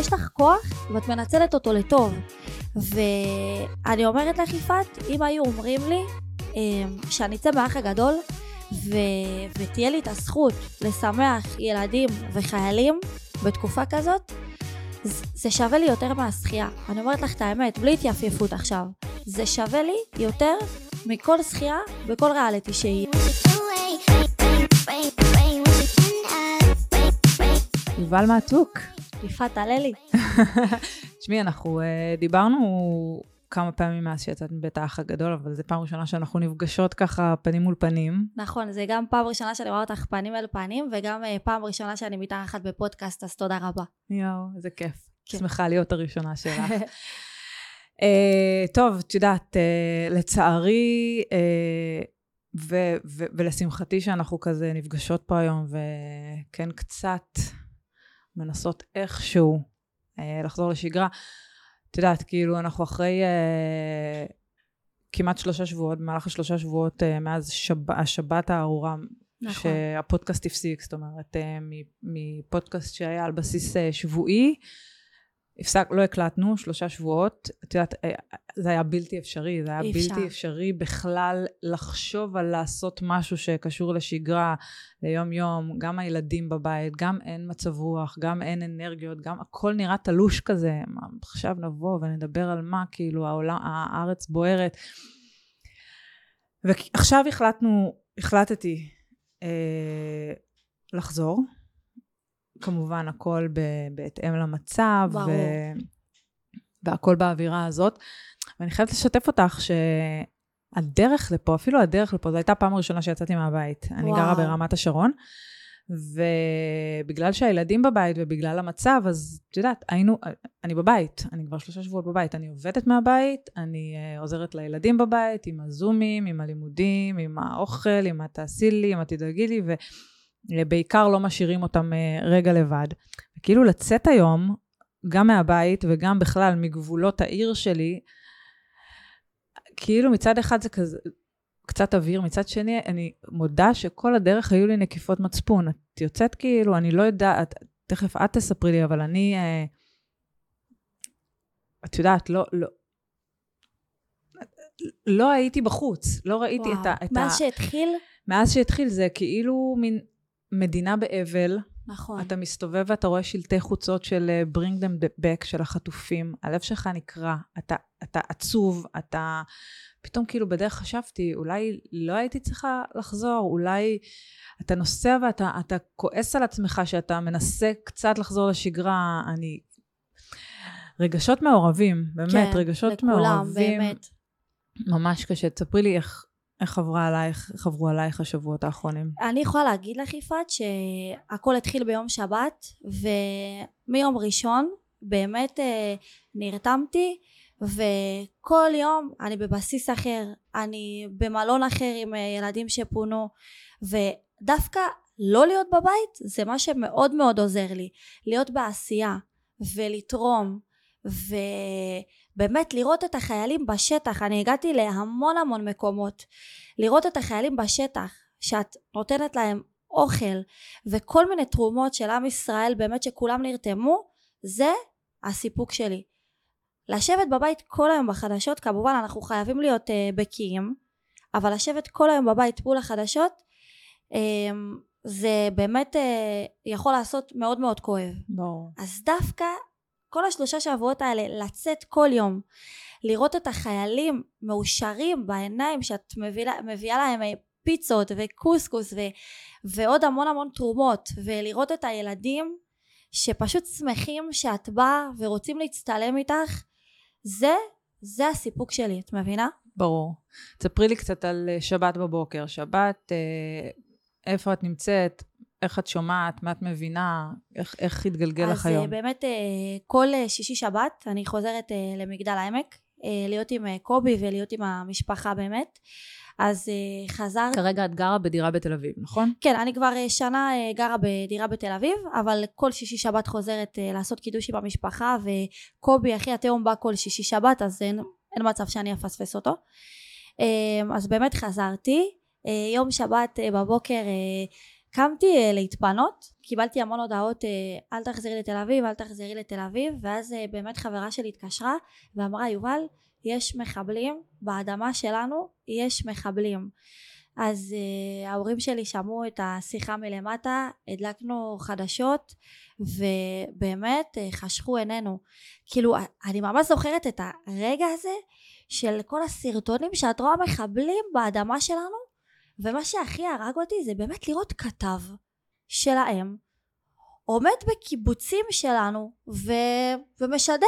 יש לך כוח ואת מנצלת אותו לטוב. ואני אומרת לך, יפעת, אם היו אומרים לי אמ, שאני אצא מהאח הגדול ו... ותהיה לי את הזכות לשמח ילדים וחיילים בתקופה כזאת, זה שווה לי יותר מהשחייה. אני אומרת לך את האמת, בלי התייפייפות עכשיו. זה שווה לי יותר מכל שחייה בכל ריאליטי שיהיה. יובל מעתוק. יפעת, תעלה לי. תשמעי, אנחנו uh, דיברנו כמה פעמים מאז שיצאת מבית האח הגדול, אבל זו פעם ראשונה שאנחנו נפגשות ככה פנים מול פנים. נכון, זה גם פעם ראשונה שאני רואה אותך פנים אל פנים, וגם uh, פעם ראשונה שאני מתארחת בפודקאסט, אז תודה רבה. יואו, איזה כיף. כן. שמחה להיות הראשונה שלך. uh, טוב, את יודעת, uh, לצערי, uh, ו- ו- ולשמחתי שאנחנו כזה נפגשות פה היום, וכן קצת מנסות איכשהו אה, לחזור לשגרה. את יודעת, כאילו, אנחנו אחרי אה, כמעט שלושה שבועות, במהלך השלושה שבועות אה, מאז שב, השבת הארורה, נכון. שהפודקאסט הפסיק, זאת אומרת, אה, מפודקאסט שהיה על בסיס אה, שבועי, הפסק, לא הקלטנו שלושה שבועות, את יודעת, אה, זה היה בלתי אפשרי, זה היה אפשר. בלתי אפשרי בכלל לחשוב על לעשות משהו שקשור לשגרה, ליום יום, גם הילדים בבית, גם אין מצב רוח, גם אין אנרגיות, גם הכל נראה תלוש כזה, עכשיו נבוא ונדבר על מה, כאילו העולם, הארץ בוערת. ועכשיו החלטנו, החלטתי אה, לחזור. כמובן הכל בהתאם למצב, ברור. ו... והכל באווירה הזאת. ואני חייבת לשתף אותך שהדרך לפה, אפילו הדרך לפה, זו הייתה הפעם הראשונה שיצאתי מהבית. וואו. אני גרה ברמת השרון, ובגלל שהילדים בבית ובגלל המצב, אז את יודעת, היינו, אני בבית, אני כבר שלושה שבועות בבית, אני עובדת מהבית, אני uh, עוזרת לילדים בבית, עם הזומים, עם הלימודים, עם האוכל, עם התעשי לי, עם התדאגי לי, ו... בעיקר לא משאירים אותם אה, רגע לבד. כאילו לצאת היום, גם מהבית וגם בכלל מגבולות העיר שלי, כאילו מצד אחד זה כזה, קצת אוויר, מצד שני, אני מודה שכל הדרך היו לי נקיפות מצפון. את יוצאת כאילו, אני לא יודעת, תכף את תספרי לי, אבל אני, אה, את יודעת, לא, לא, לא הייתי בחוץ, לא ראיתי וואו, את ה... מאז שהתחיל? מאז שהתחיל זה כאילו מין מדינה באבל. נכון. אתה מסתובב ואתה רואה שלטי חוצות של uh, bring them back של החטופים, הלב שלך נקרע, אתה, אתה עצוב, אתה... פתאום כאילו בדרך חשבתי, אולי לא הייתי צריכה לחזור, אולי אתה נוסע ואתה אתה כועס על עצמך שאתה מנסה קצת לחזור לשגרה, אני... רגשות מעורבים, באמת, כן, רגשות לכולם, מעורבים. באמת. ממש קשה. תספרי לי איך, איך עברה עלייך, עברו עלייך השבועות האחרונים? אני יכולה להגיד לך יפעת שהכל התחיל ביום שבת ומיום ראשון באמת אה, נרתמתי וכל יום אני בבסיס אחר, אני במלון אחר עם אה, ילדים שפונו ודווקא לא להיות בבית זה מה שמאוד מאוד עוזר לי, להיות בעשייה ולתרום ו... באמת לראות את החיילים בשטח, אני הגעתי להמון המון מקומות, לראות את החיילים בשטח, שאת נותנת להם אוכל וכל מיני תרומות של עם ישראל באמת שכולם נרתמו, זה הסיפוק שלי. לשבת בבית כל היום בחדשות, כמובן אנחנו חייבים להיות uh, בקיאים, אבל לשבת כל היום בבית מול החדשות, uh, זה באמת uh, יכול לעשות מאוד מאוד כואב. ברור. אז דווקא כל השלושה שבועות האלה לצאת כל יום לראות את החיילים מאושרים בעיניים שאת מביאה, מביאה להם אה, פיצות וקוסקוס ו, ועוד המון המון תרומות ולראות את הילדים שפשוט שמחים שאת באה ורוצים להצטלם איתך זה זה הסיפוק שלי את מבינה? ברור. תספרי לי קצת על אה, שבת בבוקר שבת אה, איפה את נמצאת איך את שומעת, מה את מבינה, איך, איך התגלגל לך היום? אז באמת אה, כל אה, שישי שבת אני חוזרת אה, למגדל העמק, להיות עם קובי ולהיות עם המשפחה באמת. אז חזר... כרגע את גרה בדירה בתל אביב, נכון? כן, אני כבר שנה גרה בדירה בתל אביב, אבל כל שישי שבת חוזרת לעשות קידוש עם המשפחה, וקובי, אחי התאום, בא כל שישי שבת, אז אין, אין מצב שאני אפספס אותו. אז באמת חזרתי. יום שבת בבוקר קמתי אה, להתפנות, קיבלתי המון הודעות אה, אל תחזרי לתל אביב, אל תחזרי לתל אביב, ואז אה, באמת חברה שלי התקשרה ואמרה יובל, יש מחבלים, באדמה שלנו יש מחבלים. אז uh, ההורים שלי שמעו את השיחה מלמטה, הדלקנו חדשות ובאמת uh, חשכו עינינו. כאילו אני ממש זוכרת את הרגע הזה של כל הסרטונים שאת רואה מחבלים באדמה שלנו ומה שהכי הרג אותי זה באמת לראות כתב שלהם עומד בקיבוצים שלנו ו... ומשדר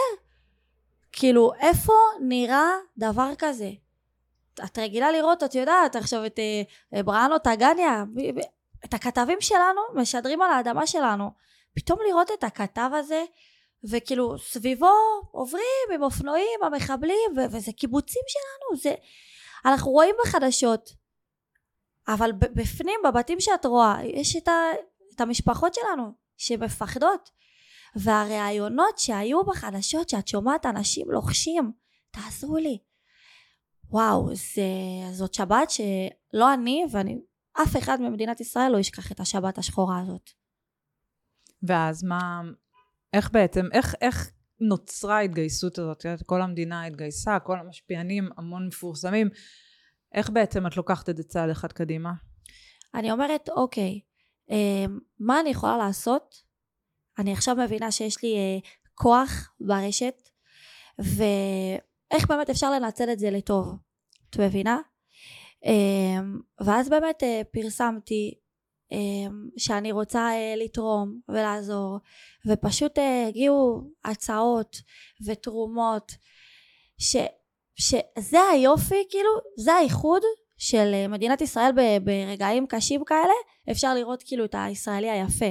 כאילו איפה נראה דבר כזה? את רגילה לראות את יודעת עכשיו את אה, בראנו טגניה את הכתבים שלנו משדרים על האדמה שלנו. פתאום לראות את הכתב הזה וכאילו סביבו עוברים עם אופנועים המחבלים ו- וזה קיבוצים שלנו זה אנחנו רואים בחדשות אבל בפנים בבתים שאת רואה יש את, ה- את המשפחות שלנו שמפחדות. והראיונות שהיו בחדשות שאת שומעת אנשים לוחשים תעזרו לי. וואו זה, זאת שבת שלא אני ואני אף אחד ממדינת ישראל לא ישכח את השבת השחורה הזאת. ואז מה איך בעצם איך איך נוצרה ההתגייסות הזאת? כל המדינה התגייסה כל המשפיענים המון מפורסמים איך בעצם את לוקחת את זה צעד אחד קדימה? אני אומרת אוקיי אה, מה אני יכולה לעשות אני עכשיו מבינה שיש לי אה, כוח ברשת ואיך באמת אפשר לנצל את זה לטוב את מבינה? אה, ואז באמת אה, פרסמתי אה, שאני רוצה אה, לתרום ולעזור ופשוט אה, הגיעו הצעות ותרומות ש, שזה היופי כאילו זה האיחוד של אה, מדינת ישראל ברגעים קשים כאלה אפשר לראות כאילו את הישראלי היפה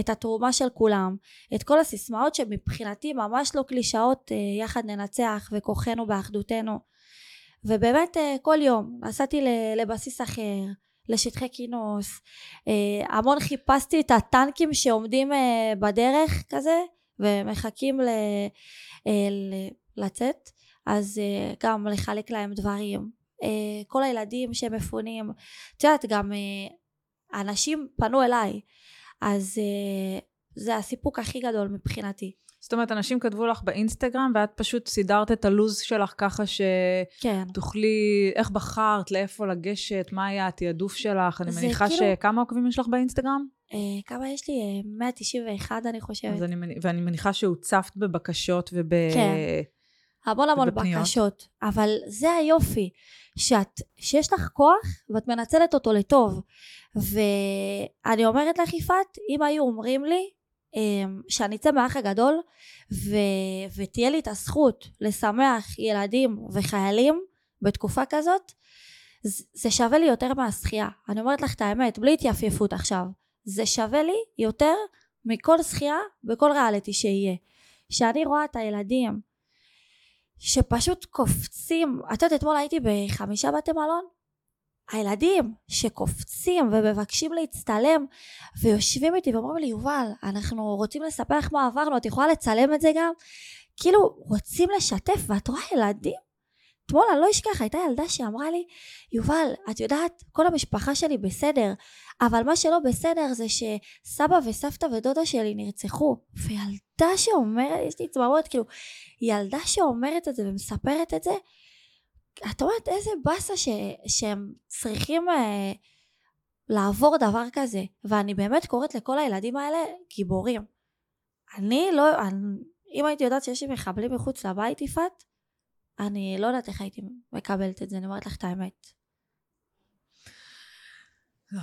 את התרומה של כולם את כל הסיסמאות שמבחינתי ממש לא קלישאות אה, יחד ננצח וכוחנו באחדותנו ובאמת אה, כל יום נסעתי לבסיס אחר לשטחי כינוס המון חיפשתי את הטנקים שעומדים בדרך כזה ומחכים ל, לצאת אז גם לחלק להם דברים אה, כל הילדים שמפונים את יודעת גם אה, אנשים פנו אליי אז אה, זה הסיפוק הכי גדול מבחינתי זאת אומרת, אנשים כתבו לך באינסטגרם, ואת פשוט סידרת את הלו"ז שלך ככה שתוכלי, כן. איך בחרת, לאיפה לגשת, מה היה התעדוף שלך? אני מניחה כאילו... שכמה עוקבים יש לך באינסטגרם? אה, כמה יש לי? 191 אני חושבת. אני, ואני מניחה שהוצפת בבקשות וב... כן. המון המון בקשות, אבל זה היופי, שאת, שיש לך כוח ואת מנצלת אותו לטוב. ואני אומרת לך יפעת, אם היו אומרים לי אמ, שאני אצא מהאח הגדול ו... ותהיה לי את הזכות לשמח ילדים וחיילים בתקופה כזאת, זה שווה לי יותר מהשחייה. אני אומרת לך את האמת, בלי התייפייפות עכשיו. זה שווה לי יותר מכל שחייה בכל ריאליטי שיהיה. כשאני רואה את הילדים שפשוט קופצים, את יודעת אתמול הייתי בחמישה בתי מלון הילדים שקופצים ומבקשים להצטלם ויושבים איתי ואומרים לי יובל אנחנו רוצים לספר לך מה עברנו את יכולה לצלם את זה גם? כאילו רוצים לשתף ואת רואה ילדים? אתמול אני לא אשכח הייתה ילדה שאמרה לי יובל את יודעת כל המשפחה שלי בסדר אבל מה שלא בסדר זה שסבא וסבתא ודודה שלי נרצחו וילדה שאומרת יש לי צמרות כאילו ילדה שאומרת את זה ומספרת את זה את אומרת איזה באסה ש, שהם צריכים אה, לעבור דבר כזה ואני באמת קוראת לכל הילדים האלה גיבורים אני לא אני, אם הייתי יודעת שיש לי מחבלים מחוץ לבית יפעת אני לא יודעת איך הייתי מקבלת את זה אני אומרת לך את האמת לא,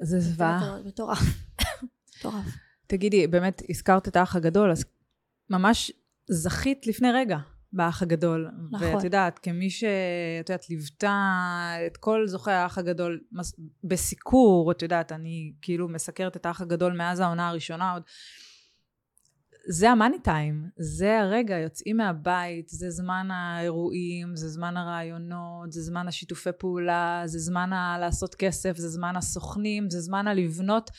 זה זוועה. מטורף. מטורף. תגידי, באמת הזכרת את האח הגדול, אז ממש זכית לפני רגע באח הגדול. נכון. ואת יודעת, כמי שאת יודעת, ליוותה את כל זוכי האח הגדול בסיקור, את יודעת, אני כאילו מסקרת את האח הגדול מאז העונה הראשונה עוד. זה המאני טיים, זה הרגע, יוצאים מהבית, זה זמן האירועים, זה זמן הרעיונות, זה זמן השיתופי פעולה, זה זמן ה- לעשות כסף, זה זמן הסוכנים, זה זמן הלבנות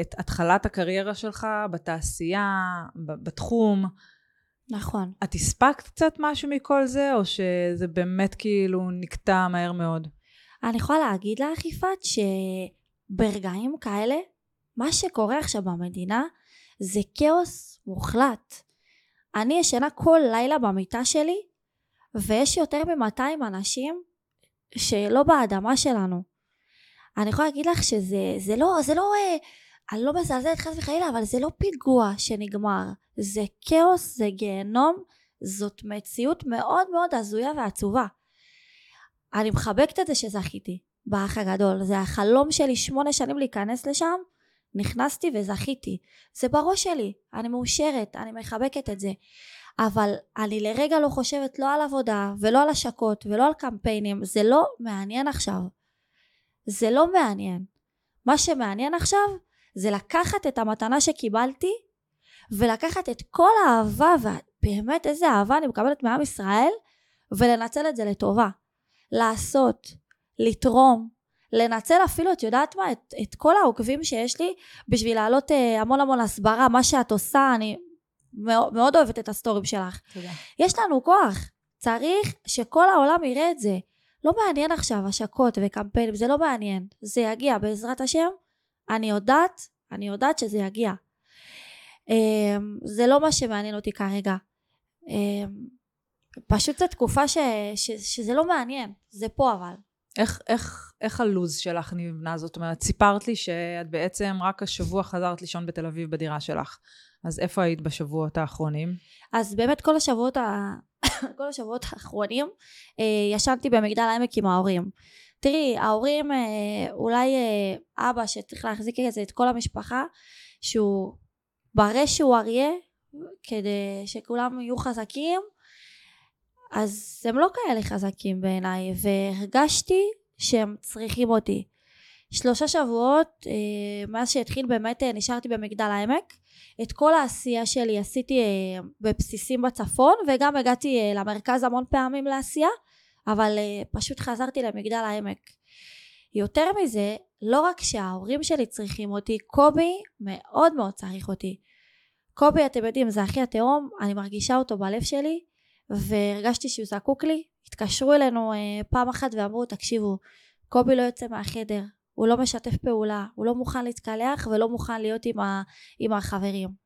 את התחלת הקריירה שלך בתעשייה, בתחום. נכון. את הספקת קצת משהו מכל זה, או שזה באמת כאילו נקטע מהר מאוד? אני יכולה להגיד לך, יפעת, ברגעים כאלה, מה שקורה עכשיו במדינה זה כאוס מוחלט. אני ישנה כל לילה במיטה שלי, ויש יותר מ-200 אנשים שלא באדמה שלנו. אני יכולה להגיד לך שזה זה לא, זה לא, אה, אני לא מזלזלת חס וחלילה, אבל זה לא פיגוע שנגמר. זה כאוס, זה גיהנום, זאת מציאות מאוד מאוד הזויה ועצובה. אני מחבקת את זה שזכיתי באח הגדול. זה החלום שלי שמונה שנים להיכנס לשם, נכנסתי וזכיתי. זה בראש שלי, אני מאושרת, אני מחבקת את זה. אבל אני לרגע לא חושבת לא על עבודה ולא על השקות ולא על קמפיינים, זה לא מעניין עכשיו. זה לא מעניין. מה שמעניין עכשיו זה לקחת את המתנה שקיבלתי ולקחת את כל האהבה, ובאמת איזה אהבה אני מקבלת מעם ישראל, ולנצל את זה לטובה. לעשות, לתרום, לנצל אפילו, את יודעת מה, את, את כל העוקבים שיש לי בשביל להעלות אה, המון המון הסברה, מה שאת עושה, אני מאוד, מאוד אוהבת את הסטורים שלך. תודה. יש לנו כוח, צריך שכל העולם יראה את זה. לא מעניין עכשיו השקות וקמפיינים, זה לא מעניין. זה יגיע בעזרת השם, אני יודעת, אני יודעת שזה יגיע. אמ, זה לא מה שמעניין אותי כרגע. אמ, פשוט זו תקופה ש, ש, שזה לא מעניין, זה פה אבל. איך, איך, איך הלו"ז שלך נבנה? זאת אומרת, סיפרת לי שאת בעצם רק השבוע חזרת לישון בתל אביב בדירה שלך. אז איפה היית בשבועות האחרונים? אז באמת כל השבועות, ה... כל השבועות האחרונים אה, ישנתי במגדל העמק עם ההורים. תראי, ההורים, אה, אולי אה, אבא שצריך להחזיק את זה, את כל המשפחה, שהוא ברי שהוא אריה, כדי שכולם יהיו חזקים, אז הם לא כאלה חזקים בעיניי, והרגשתי שהם צריכים אותי. שלושה שבועות, אה, מאז שהתחיל באמת אה, נשארתי במגדל העמק. את כל העשייה שלי עשיתי אה, בבסיסים בצפון, וגם הגעתי למרכז המון פעמים לעשייה, אבל פשוט חזרתי למגדל העמק. יותר מזה, לא רק שההורים שלי צריכים אותי, קובי מאוד מאוד צריך אותי. קובי, אתם יודעים, זה אחי התהום, אני מרגישה אותו בלב שלי, והרגשתי שהוא זקוק לי. התקשרו אלינו פעם אחת ואמרו, תקשיבו, קובי לא יוצא מהחדר, הוא לא משתף פעולה, הוא לא מוכן להתקלח ולא מוכן להיות עם, ה, עם החברים.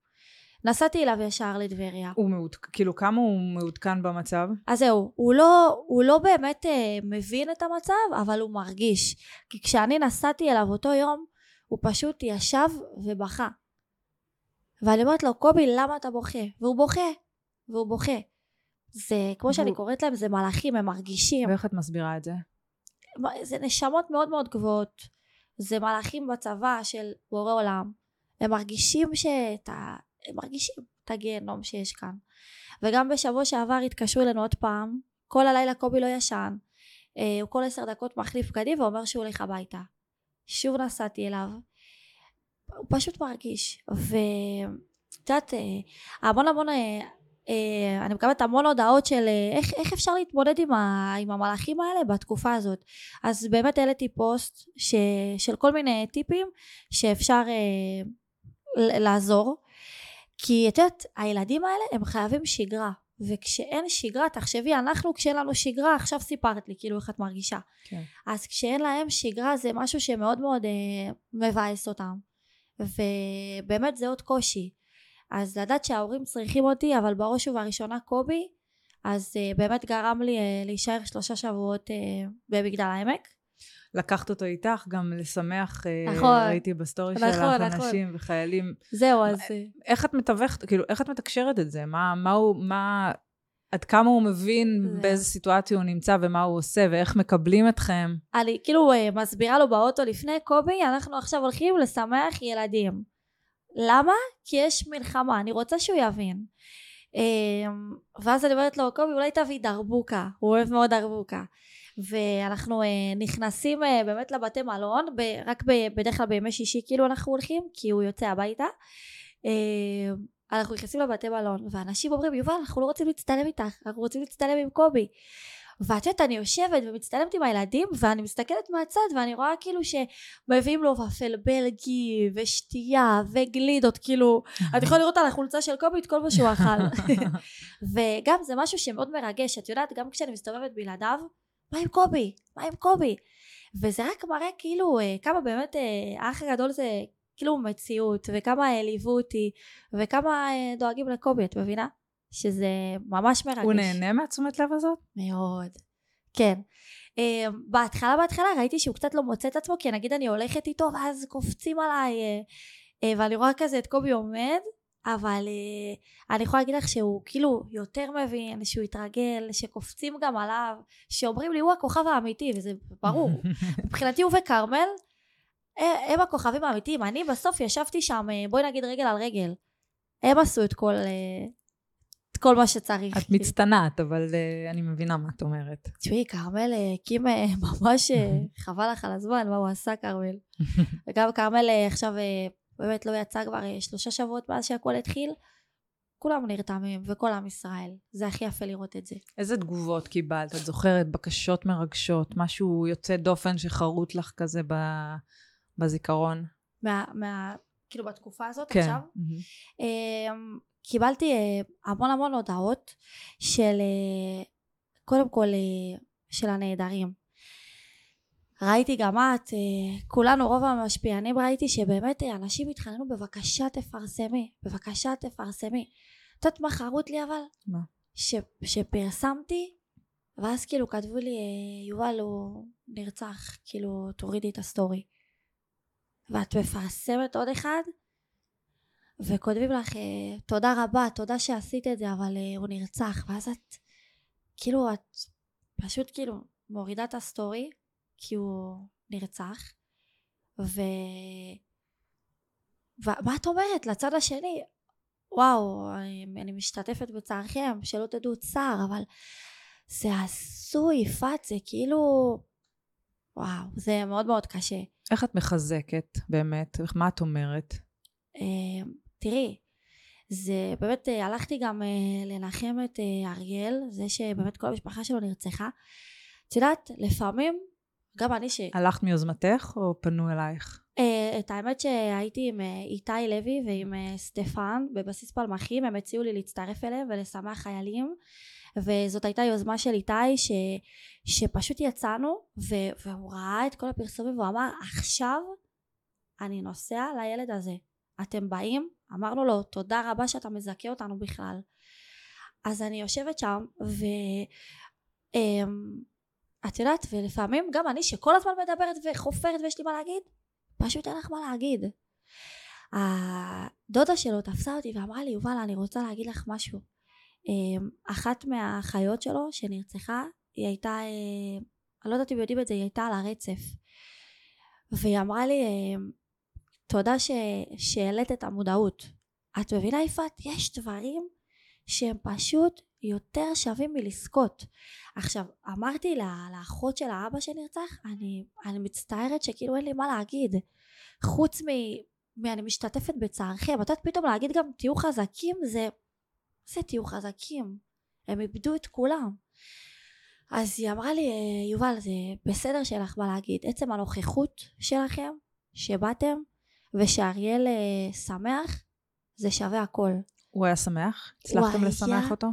נסעתי אליו ישר לטבריה. הוא מעודכן, כאילו כמה הוא מעודכן במצב? אז זהו, הוא לא, הוא לא באמת אה, מבין את המצב, אבל הוא מרגיש. כי כשאני נסעתי אליו אותו יום, הוא פשוט ישב ובכה. ואני אומרת לו, קובי, למה אתה בוכה? והוא בוכה, והוא בוכה. זה, כמו שאני קוראת להם, זה מלאכים, הם מרגישים. ואיך את מסבירה את זה? זה נשמות מאוד מאוד גבוהות. זה מלאכים בצבא של בורא עולם. הם מרגישים שאת ה... הם מרגישים את הגיהנום שיש כאן. וגם בשבוע שעבר התקשרו אלינו עוד פעם, כל הלילה קובי לא ישן. אה, הוא כל עשר דקות מחליף בגדים ואומר שהוא הולך הביתה. שוב נסעתי אליו. הוא פשוט מרגיש. ואת יודעת, אה, המון המון אה, אני מקבלת המון הודעות של אה, איך, איך אפשר להתמודד עם, ה, עם המלאכים האלה בתקופה הזאת. אז באמת העליתי פוסט ש, של כל מיני טיפים שאפשר אה, לעזור. כי את יודעת, הילדים האלה הם חייבים שגרה. וכשאין שגרה, תחשבי, אנחנו כשאין לנו שגרה, עכשיו סיפרת לי כאילו איך את מרגישה. כן. אז כשאין להם שגרה זה משהו שמאוד מאוד אה, מבאס אותם. ובאמת זה עוד קושי. אז לדעת שההורים צריכים אותי אבל בראש ובראשונה קובי אז uh, באמת גרם לי uh, להישאר שלושה שבועות uh, במגדל העמק. לקחת אותו איתך גם לשמח, נכון, ראיתי ב story נכון, שלך נכון. אנשים וחיילים. זהו, אז... איך את מתווכת, כאילו, איך את מתקשרת את זה? מה, מה הוא, מה, עד כמה הוא מבין זה... באיזה סיטואציה הוא נמצא ומה הוא עושה ואיך מקבלים אתכם? אני כאילו מסבירה לו באוטו לפני, קובי, אנחנו עכשיו הולכים לשמח ילדים. למה? כי יש מלחמה, אני רוצה שהוא יבין. אמ, ואז אני אומרת לו, קובי, אולי תביא דרבוקה, הוא אוהב מאוד דרבוקה. ואנחנו אה, נכנסים אה, באמת לבתי מלון, רק בדרך כלל בימי שישי כאילו אנחנו הולכים, כי הוא יוצא הביתה. אמ, אנחנו נכנסים לבתי מלון, ואנשים אומרים, יובל, אנחנו לא רוצים להצטלם איתך, אנחנו רוצים להצטלם עם קובי. ואת יודעת, אני יושבת ומצטלמת עם הילדים, ואני מסתכלת מהצד, ואני רואה כאילו שמביאים לו ופל בלגי, ושתייה, וגלידות, כאילו, את יכולה לראות על החולצה של קובי את כל מה שהוא אכל. וגם זה משהו שמאוד מרגש, את יודעת, גם כשאני מסתובבת בלעדיו, מה עם קובי? מה עם קובי? וזה רק מראה כאילו אה, כמה באמת אה, האח הגדול זה כאילו מציאות, וכמה העליבו אותי, וכמה אה, דואגים לקובי, את מבינה? שזה ממש מרגש. הוא נהנה מהתשומת לב הזאת? מאוד. כן. Uh, בהתחלה בהתחלה ראיתי שהוא קצת לא מוצא את עצמו כי נגיד אני הולכת איתו ואז קופצים עליי uh, uh, ואני רואה כזה את קובי עומד אבל uh, אני יכולה להגיד לך שהוא כאילו יותר מבין שהוא התרגל שקופצים גם עליו שאומרים לי הוא הכוכב האמיתי וזה ברור מבחינתי הוא וכרמל הם הכוכבים האמיתיים אני בסוף ישבתי שם בואי נגיד רגל על רגל הם עשו את כל את כל מה שצריך. את מצטנעת, אבל uh, אני מבינה מה את אומרת. תשמעי, כרמל אה, הקים uh, ממש, uh, חבל לך על הזמן, מה הוא עשה כרמל. וגם כרמל עכשיו באמת לא יצא כבר שלושה שבועות מאז שהכל התחיל. כולם נרתמים, וכל עם ישראל. זה הכי יפה לראות את זה. איזה תגובות קיבלת? את זוכרת בקשות מרגשות? משהו יוצא דופן שחרוט לך כזה ב... בזיכרון? מה, מה, כאילו בתקופה הזאת כן. עכשיו? Mm-hmm. קיבלתי אה, המון המון הודעות של אה, קודם כל אה, של הנעדרים ראיתי גם את, כולנו רוב המשפיענים ראיתי שבאמת אנשים התחננו בבקשה תפרסמי, בבקשה תפרסמי. את יודעת מה חרוט לי אבל? מה? ש, שפרסמתי ואז כאילו כתבו לי יובל הוא נרצח, כאילו תורידי את ה story. ואת מפרסמת עוד אחד וכותבים לך אה, תודה רבה, תודה שעשית את זה, אבל אה, הוא נרצח, ואז את, כאילו את פשוט כאילו מורידה את הסטורי, כי הוא נרצח, ו... ומה את אומרת לצד השני? וואו, אני, אני משתתפת בצערכם, שלא תדעו צער, אבל זה הזוי, יפעת, זה כאילו... וואו, זה מאוד מאוד קשה. איך את מחזקת באמת? מה את אומרת? תראי, זה באמת אה, הלכתי גם אה, לנחם את אה, אריאל, זה שבאמת כל המשפחה שלו נרצחה. את יודעת, לפעמים, גם אני ש... הלכת מיוזמתך או פנו אלייך? את האמת שהייתי עם איתי לוי ועם סטפן בבסיס פלמחים, הם הציעו לי להצטרף אליהם ולשמח חיילים. וזאת הייתה יוזמה של איתי ש, שפשוט יצאנו ו, והוא ראה את כל הפרסומים והוא אמר עכשיו אני נוסע לילד הזה אתם באים אמרנו לו תודה רבה שאתה מזכה אותנו בכלל. אז אני יושבת שם ו... אמ, את יודעת ולפעמים גם אני שכל הזמן מדברת וחופרת ויש לי מה להגיד פשוט אין לך מה להגיד. הדודה שלו תפסה אותי ואמרה לי יובל אני רוצה להגיד לך משהו. אמ, אחת מהאחיות שלו שנרצחה היא הייתה אה, אני לא יודעת אם יודעים את זה היא הייתה על הרצף. והיא אמרה לי אמ, תודה. שהעלית את המודעות. את מבינה יפעת? יש דברים שהם פשוט יותר שווים מלזכות. עכשיו, אמרתי לאחות של האבא שנרצח, אני, אני מצטערת שכאילו אין לי מה להגיד. חוץ מ... אני משתתפת בצערכם. את יודעת, פתאום להגיד גם תהיו חזקים, זה... זה תהיו חזקים. הם איבדו את כולם. אז היא אמרה לי, יובל, זה בסדר שאין לך מה להגיד. עצם הנוכחות שלכם, שבאתם, ושאריאל אה, שמח, זה שווה הכל. הוא היה שמח? הצלחתם לשמח היה, אותו?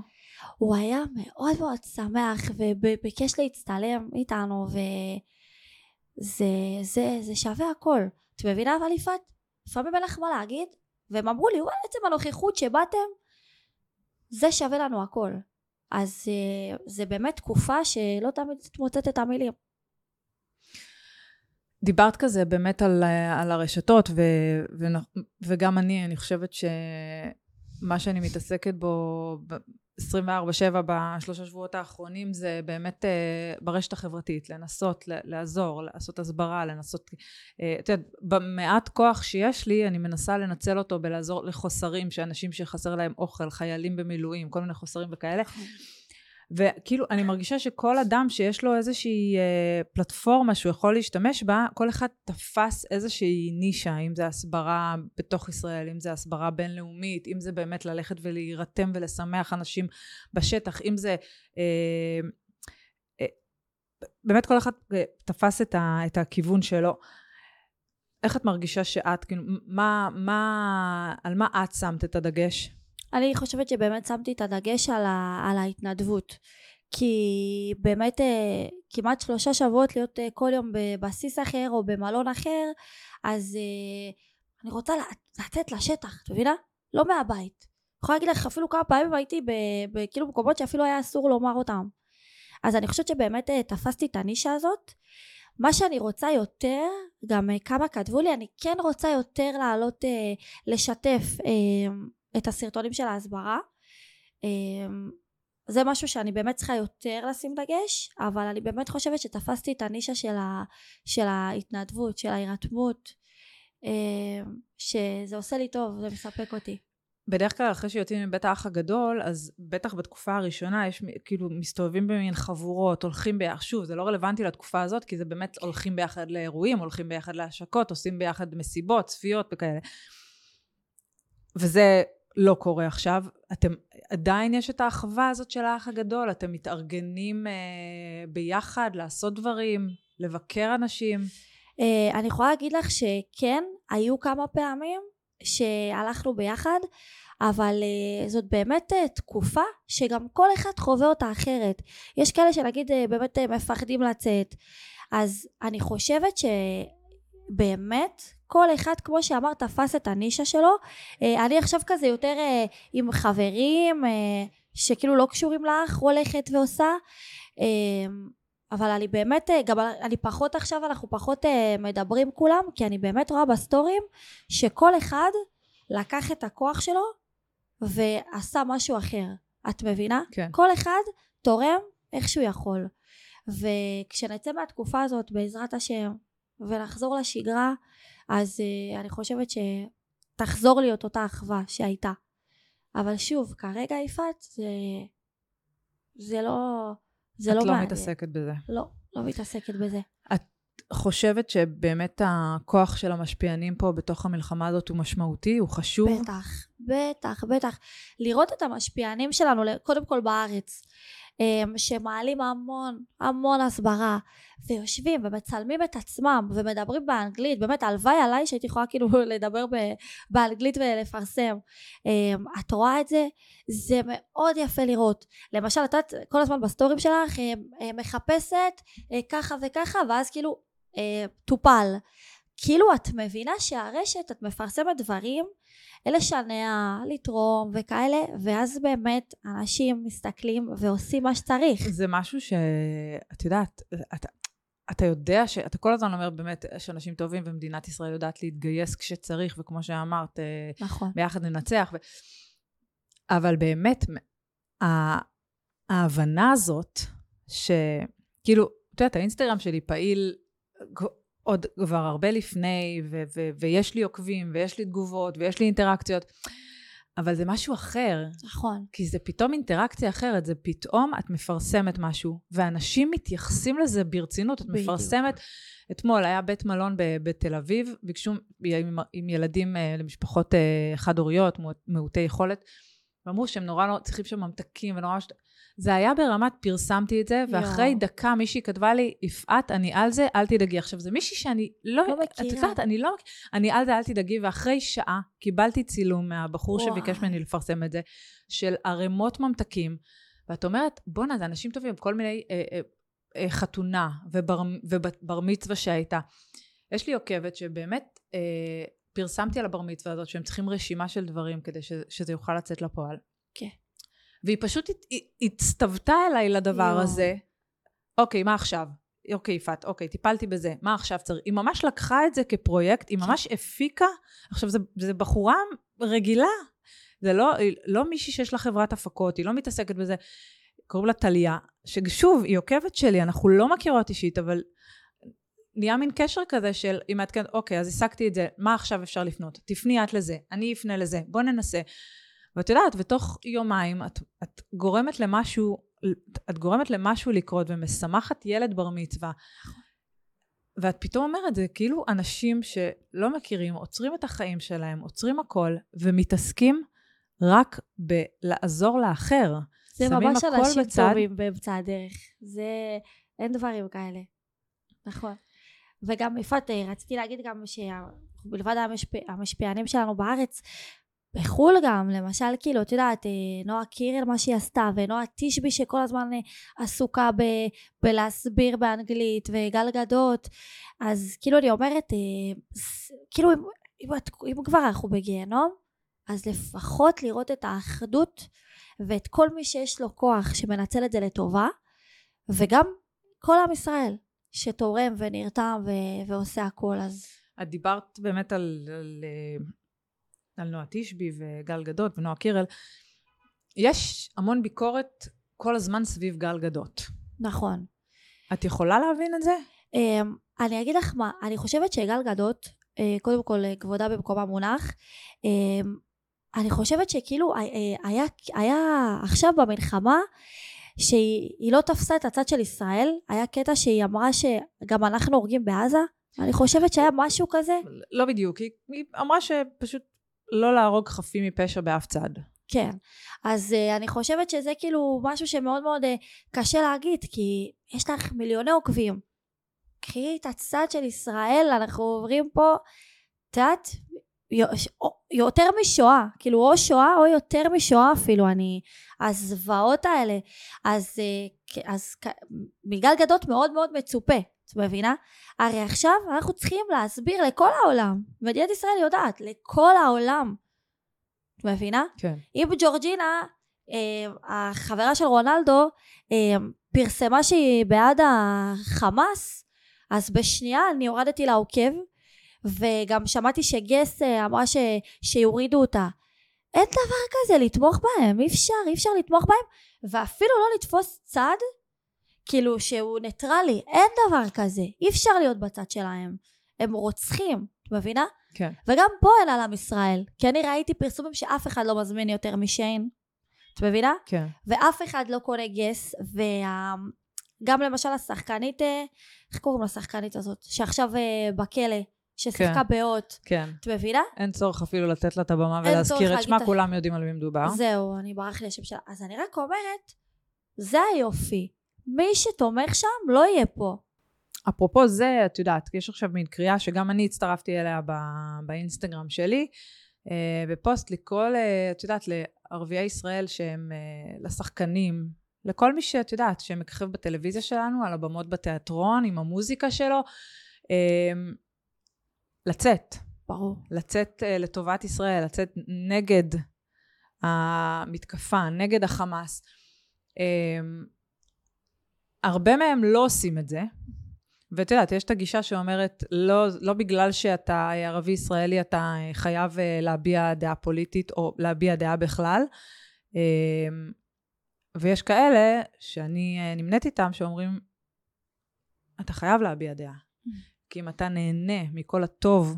הוא היה מאוד מאוד שמח וביקש להצטלם איתנו וזה זה, זה שווה הכל. את מבינה אבל יפעת? לפעמים אין לך מה להגיד והם אמרו לי וואי עצם הנוכחות שבאתם זה שווה לנו הכל. אז אה, זה באמת תקופה שלא תמיד תמוצאת את המילים. דיברת כזה באמת על, על הרשתות, ו, ו, וגם אני, אני חושבת שמה שאני מתעסקת בו 24-7 בשלושה שבועות האחרונים זה באמת uh, ברשת החברתית, לנסות לעזור, לעשות הסברה, לנסות, uh, את יודעת, במעט כוח שיש לי, אני מנסה לנצל אותו בלעזור לחוסרים, שאנשים שחסר להם אוכל, חיילים במילואים, כל מיני חוסרים וכאלה. וכאילו, אני מרגישה שכל אדם שיש לו איזושהי אה, פלטפורמה שהוא יכול להשתמש בה, כל אחד תפס איזושהי נישה, אם זה הסברה בתוך ישראל, אם זה הסברה בינלאומית, אם זה באמת ללכת ולהירתם ולשמח אנשים בשטח, אם זה... אה, אה, באמת כל אחד אה, תפס את, ה, את הכיוון שלו. איך את מרגישה שאת, כאילו, מה, מה, על מה את שמת את הדגש? אני חושבת שבאמת שמתי את הדגש על, ה, על ההתנדבות. כי באמת, אה, כמעט שלושה שבועות להיות uh, כל יום בבסיס אחר או במלון אחר, אז uh, אני רוצה לצאת לשטח, את מבינה? לא מהבית. יכולה להגיד לך אפילו כמה פעמים הייתי בכאילו מקומות שאפילו היה אסור לומר אותם. אז אני חושבת שבאמת תפסתי את הנישה הזאת. מה שאני רוצה יותר, גם כמה כתבו לי, אני כן רוצה יותר לעלות, לשתף את הסרטונים של ההסברה. Uh, זה משהו שאני באמת צריכה יותר לשים דגש, אבל אני באמת חושבת שתפסתי את הנישה של, ה, של ההתנדבות, של ההירתמות, אה, שזה עושה לי טוב, זה מספק אותי. בדרך כלל אחרי שיוצאים מבית האח הגדול, אז בטח בתקופה הראשונה יש כאילו מסתובבים במין חבורות, הולכים ביחד, שוב זה לא רלוונטי לתקופה הזאת, כי זה באמת הולכים ביחד לאירועים, הולכים ביחד להשקות, עושים ביחד מסיבות, צפיות וכאלה. וזה לא קורה עכשיו. אתם, עדיין יש את האחווה הזאת של האח הגדול, אתם מתארגנים אה, ביחד לעשות דברים, לבקר אנשים. אה, אני יכולה להגיד לך שכן, היו כמה פעמים שהלכנו ביחד, אבל uh, זאת באמת uh, תקופה שגם כל אחד חווה אותה אחרת. יש כאלה שנגיד uh, באמת uh, מפחדים לצאת. אז אני חושבת שבאמת כל אחד כמו שאמרת תפס את הנישה שלו אה, אני עכשיו כזה יותר אה, עם חברים אה, שכאילו לא קשורים לך הולכת ועושה אבל אני באמת גם אני פחות עכשיו אנחנו פחות מדברים כולם כי אני באמת רואה בסטורים שכל אחד לקח את הכוח שלו ועשה משהו אחר את מבינה? כן. כל אחד תורם איך שהוא יכול וכשנצא מהתקופה הזאת בעזרת השם ונחזור לשגרה אז uh, אני חושבת שתחזור להיות אותה אחווה שהייתה. אבל שוב, כרגע יפעת זה, זה לא, זה את לא לא. מתעסקת בזה. לא, לא מתעסקת בזה. את חושבת שבאמת הכוח של המשפיענים פה בתוך המלחמה הזאת הוא משמעותי? הוא חשוב? בטח, בטח, בטח. לראות את המשפיענים שלנו, קודם כל בארץ. אמ, שמעלים המון המון הסברה ויושבים ומצלמים את עצמם ומדברים באנגלית באמת הלוואי עליי שהייתי יכולה כאילו לדבר באנגלית ולפרסם. אמ, את רואה את זה? זה מאוד יפה לראות. למשל את יודעת כל הזמן בסטורים שלך אמ, מחפשת אה, ככה וככה ואז כאילו אה, טופל כאילו את מבינה שהרשת את מפרסמת דברים לשנע, לתרום וכאלה, ואז באמת אנשים מסתכלים ועושים מה שצריך. זה משהו שאת יודעת, אתה, אתה יודע שאתה כל הזמן אומר באמת שאנשים טובים ומדינת ישראל יודעת להתגייס כשצריך, וכמו שאמרת, אה, נכון. ביחד ננצח. ו... אבל באמת, ההבנה הזאת, שכאילו, את יודעת, האינסטגרם שלי פעיל עוד כבר הרבה לפני, ו- ו- ויש לי עוקבים, ויש לי תגובות, ויש לי אינטראקציות, אבל זה משהו אחר. נכון. כי זה פתאום אינטראקציה אחרת, זה פתאום את מפרסמת משהו, ואנשים מתייחסים לזה ברצינות. את בדיוק. מפרסמת, אתמול היה בית מלון בתל אביב, ביקשו עם, עם ילדים אה, למשפחות אה, חד-הוריות, מעוטי יכולת, ואמרו שהם נורא לא צריכים שם ממתקים ונורא... זה היה ברמת, פרסמתי את זה, ואחרי יו. דקה מישהי כתבה לי, יפעת, אני על זה, אל תדאגי. עכשיו, זה מישהי שאני לא... לא מכירה. את יודעת, אני לא... אני על זה, אל תדאגי, ואחרי שעה קיבלתי צילום מהבחור וואי. שביקש ממני לפרסם את זה, של ערימות ממתקים, ואת אומרת, בואנה, זה אנשים טובים, כל מיני... אה, אה, אה, חתונה ובר, ובר מצווה שהייתה. יש לי עוקבת שבאמת אה, פרסמתי על הבר מצווה הזאת שהם צריכים רשימה של דברים כדי ש, שזה יוכל לצאת לפועל. כן. והיא פשוט הצטוותה אליי לדבר יו. הזה. אוקיי, מה עכשיו? אוקיי, יפעת, אוקיי, טיפלתי בזה, מה עכשיו צריך? היא ממש לקחה את זה כפרויקט, היא ממש הפיקה, עכשיו זה בחורה רגילה, זה לא, לא מישהי שיש לה חברת הפקות, היא לא מתעסקת בזה, קוראים לה טליה, ששוב, היא עוקבת שלי, אנחנו לא מכירות אישית, אבל נהיה מין קשר כזה של, היא מעדכנת, אוקיי, אז השגתי את זה, מה עכשיו אפשר לפנות? תפני את לזה, אני אפנה לזה, בוא ננסה. ואת יודעת, ותוך יומיים את, את גורמת למשהו, את גורמת למשהו לקרות ומשמחת ילד בר מצווה. ואת פתאום אומרת, זה כאילו אנשים שלא מכירים, עוצרים את החיים שלהם, עוצרים הכל, ומתעסקים רק בלעזור לאחר. זה ממש אנשים בצד. טובים באמצע הדרך. זה, אין דברים כאלה. נכון. וגם יפעת, רציתי להגיד גם שמלבד המשפיע, המשפיענים שלנו בארץ, בחו"ל גם, למשל, כאילו, את יודעת, אה, נועה קירל, מה שהיא עשתה, ונועה תשבי שכל הזמן אה, עסוקה ב, בלהסביר באנגלית, וגל גדות, אז כאילו אני אומרת, אה, כאילו, אם, אם, אם כבר אנחנו בגיהנום, אז לפחות לראות את האחדות ואת כל מי שיש לו כוח שמנצל את זה לטובה, וגם כל עם ישראל שתורם ונרתם ו- ועושה הכל, אז... את דיברת באמת על, על, על נועה תשבי וגל גדות ונועה קירל. יש המון ביקורת כל הזמן סביב גל גדות. נכון. את יכולה להבין את זה? אמ, אני אגיד לך מה, אני חושבת שגל גדות, אה, קודם כל אה, כבודה במקומה מונח, אמ, אני חושבת שכאילו אה, היה, היה עכשיו במלחמה שהיא לא תפסה את הצד של ישראל, היה קטע שהיא אמרה שגם אנחנו הורגים בעזה, אני חושבת שהיה משהו כזה. לא בדיוק, היא, היא אמרה שפשוט לא להרוג חפים מפשע באף צד. כן, אז uh, אני חושבת שזה כאילו משהו שמאוד מאוד uh, קשה להגיד, כי יש לך מיליוני עוקבים. קחי את הצד של ישראל, אנחנו עוברים פה, את יודעת, יותר משואה, כאילו או שואה או יותר משואה אפילו, אני, הזוועות האלה, אז, אה, אז מגל גדות מאוד מאוד מצופה, את מבינה? הרי עכשיו אנחנו צריכים להסביר לכל העולם, מדינת ישראל יודעת, לכל העולם, את מבינה? כן. אם ג'ורג'ינה, אה, החברה של רונלדו, אה, פרסמה שהיא בעד החמאס, אז בשנייה אני הורדתי לה עוקב, וגם שמעתי שגס אה, אמרה ש, שיורידו אותה. אין דבר כזה לתמוך בהם, אי אפשר, אי אפשר לתמוך בהם, ואפילו לא לתפוס צד, כאילו שהוא ניטרלי, אין דבר כזה, אי אפשר להיות בצד שלהם. הם רוצחים, את מבינה? כן. וגם פה אין על עם ישראל, כי אני ראיתי פרסומים שאף אחד לא מזמין יותר משיין, את מבינה? כן. ואף אחד לא קונה גס, וגם למשל השחקנית, אה, איך קוראים לשחקנית הזאת? שעכשיו אה, בכלא, ששיחקה כן. באות. כן. את מבינה? אין צורך אפילו לתת לה את הבמה ולהזכיר את שמה, כולם יודעים על מי מדובר. זהו, אני ברח לי השם שלה. אז אני רק אומרת, זה היופי. מי שתומך שם לא יהיה פה. אפרופו זה, את יודעת, יש עכשיו מין קריאה שגם אני הצטרפתי אליה באינסטגרם שלי, אה, בפוסט לקרוא, את יודעת, לערביי ישראל שהם אה, לשחקנים, לכל מי שאת יודעת, שמככב בטלוויזיה שלנו, על הבמות בתיאטרון, עם המוזיקה שלו, אה, לצאת. ברור. לצאת uh, לטובת ישראל, לצאת נגד המתקפה, נגד החמאס. Um, הרבה מהם לא עושים את זה, ואת יודעת, יש את הגישה שאומרת, לא, לא בגלל שאתה ערבי ישראלי אתה חייב אה, להביע דעה פוליטית או להביע דעה בכלל. Um, ויש כאלה שאני אה, נמנית איתם שאומרים, אתה חייב להביע דעה. כי אם אתה נהנה מכל הטוב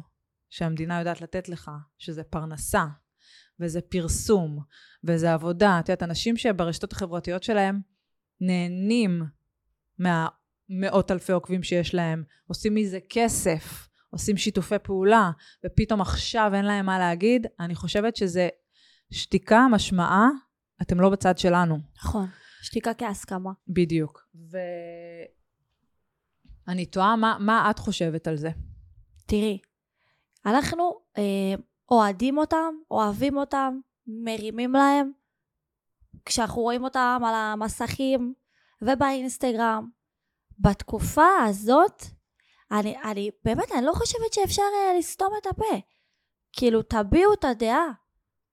שהמדינה יודעת לתת לך, שזה פרנסה, וזה פרסום, וזה עבודה, את יודעת, אנשים שברשתות החברתיות שלהם נהנים מהמאות אלפי עוקבים שיש להם, עושים מזה כסף, עושים שיתופי פעולה, ופתאום עכשיו אין להם מה להגיד, אני חושבת שזה שתיקה משמעה, אתם לא בצד שלנו. נכון, שתיקה כהסכמה. בדיוק. ו... אני תוהה מה, מה את חושבת על זה. תראי, אנחנו אה, אוהדים אותם, אוהבים אותם, מרימים להם, כשאנחנו רואים אותם על המסכים ובאינסטגרם. בתקופה הזאת, אני, אני באמת, אני לא חושבת שאפשר אה, לסתום את הפה. כאילו, תביעו את הדעה.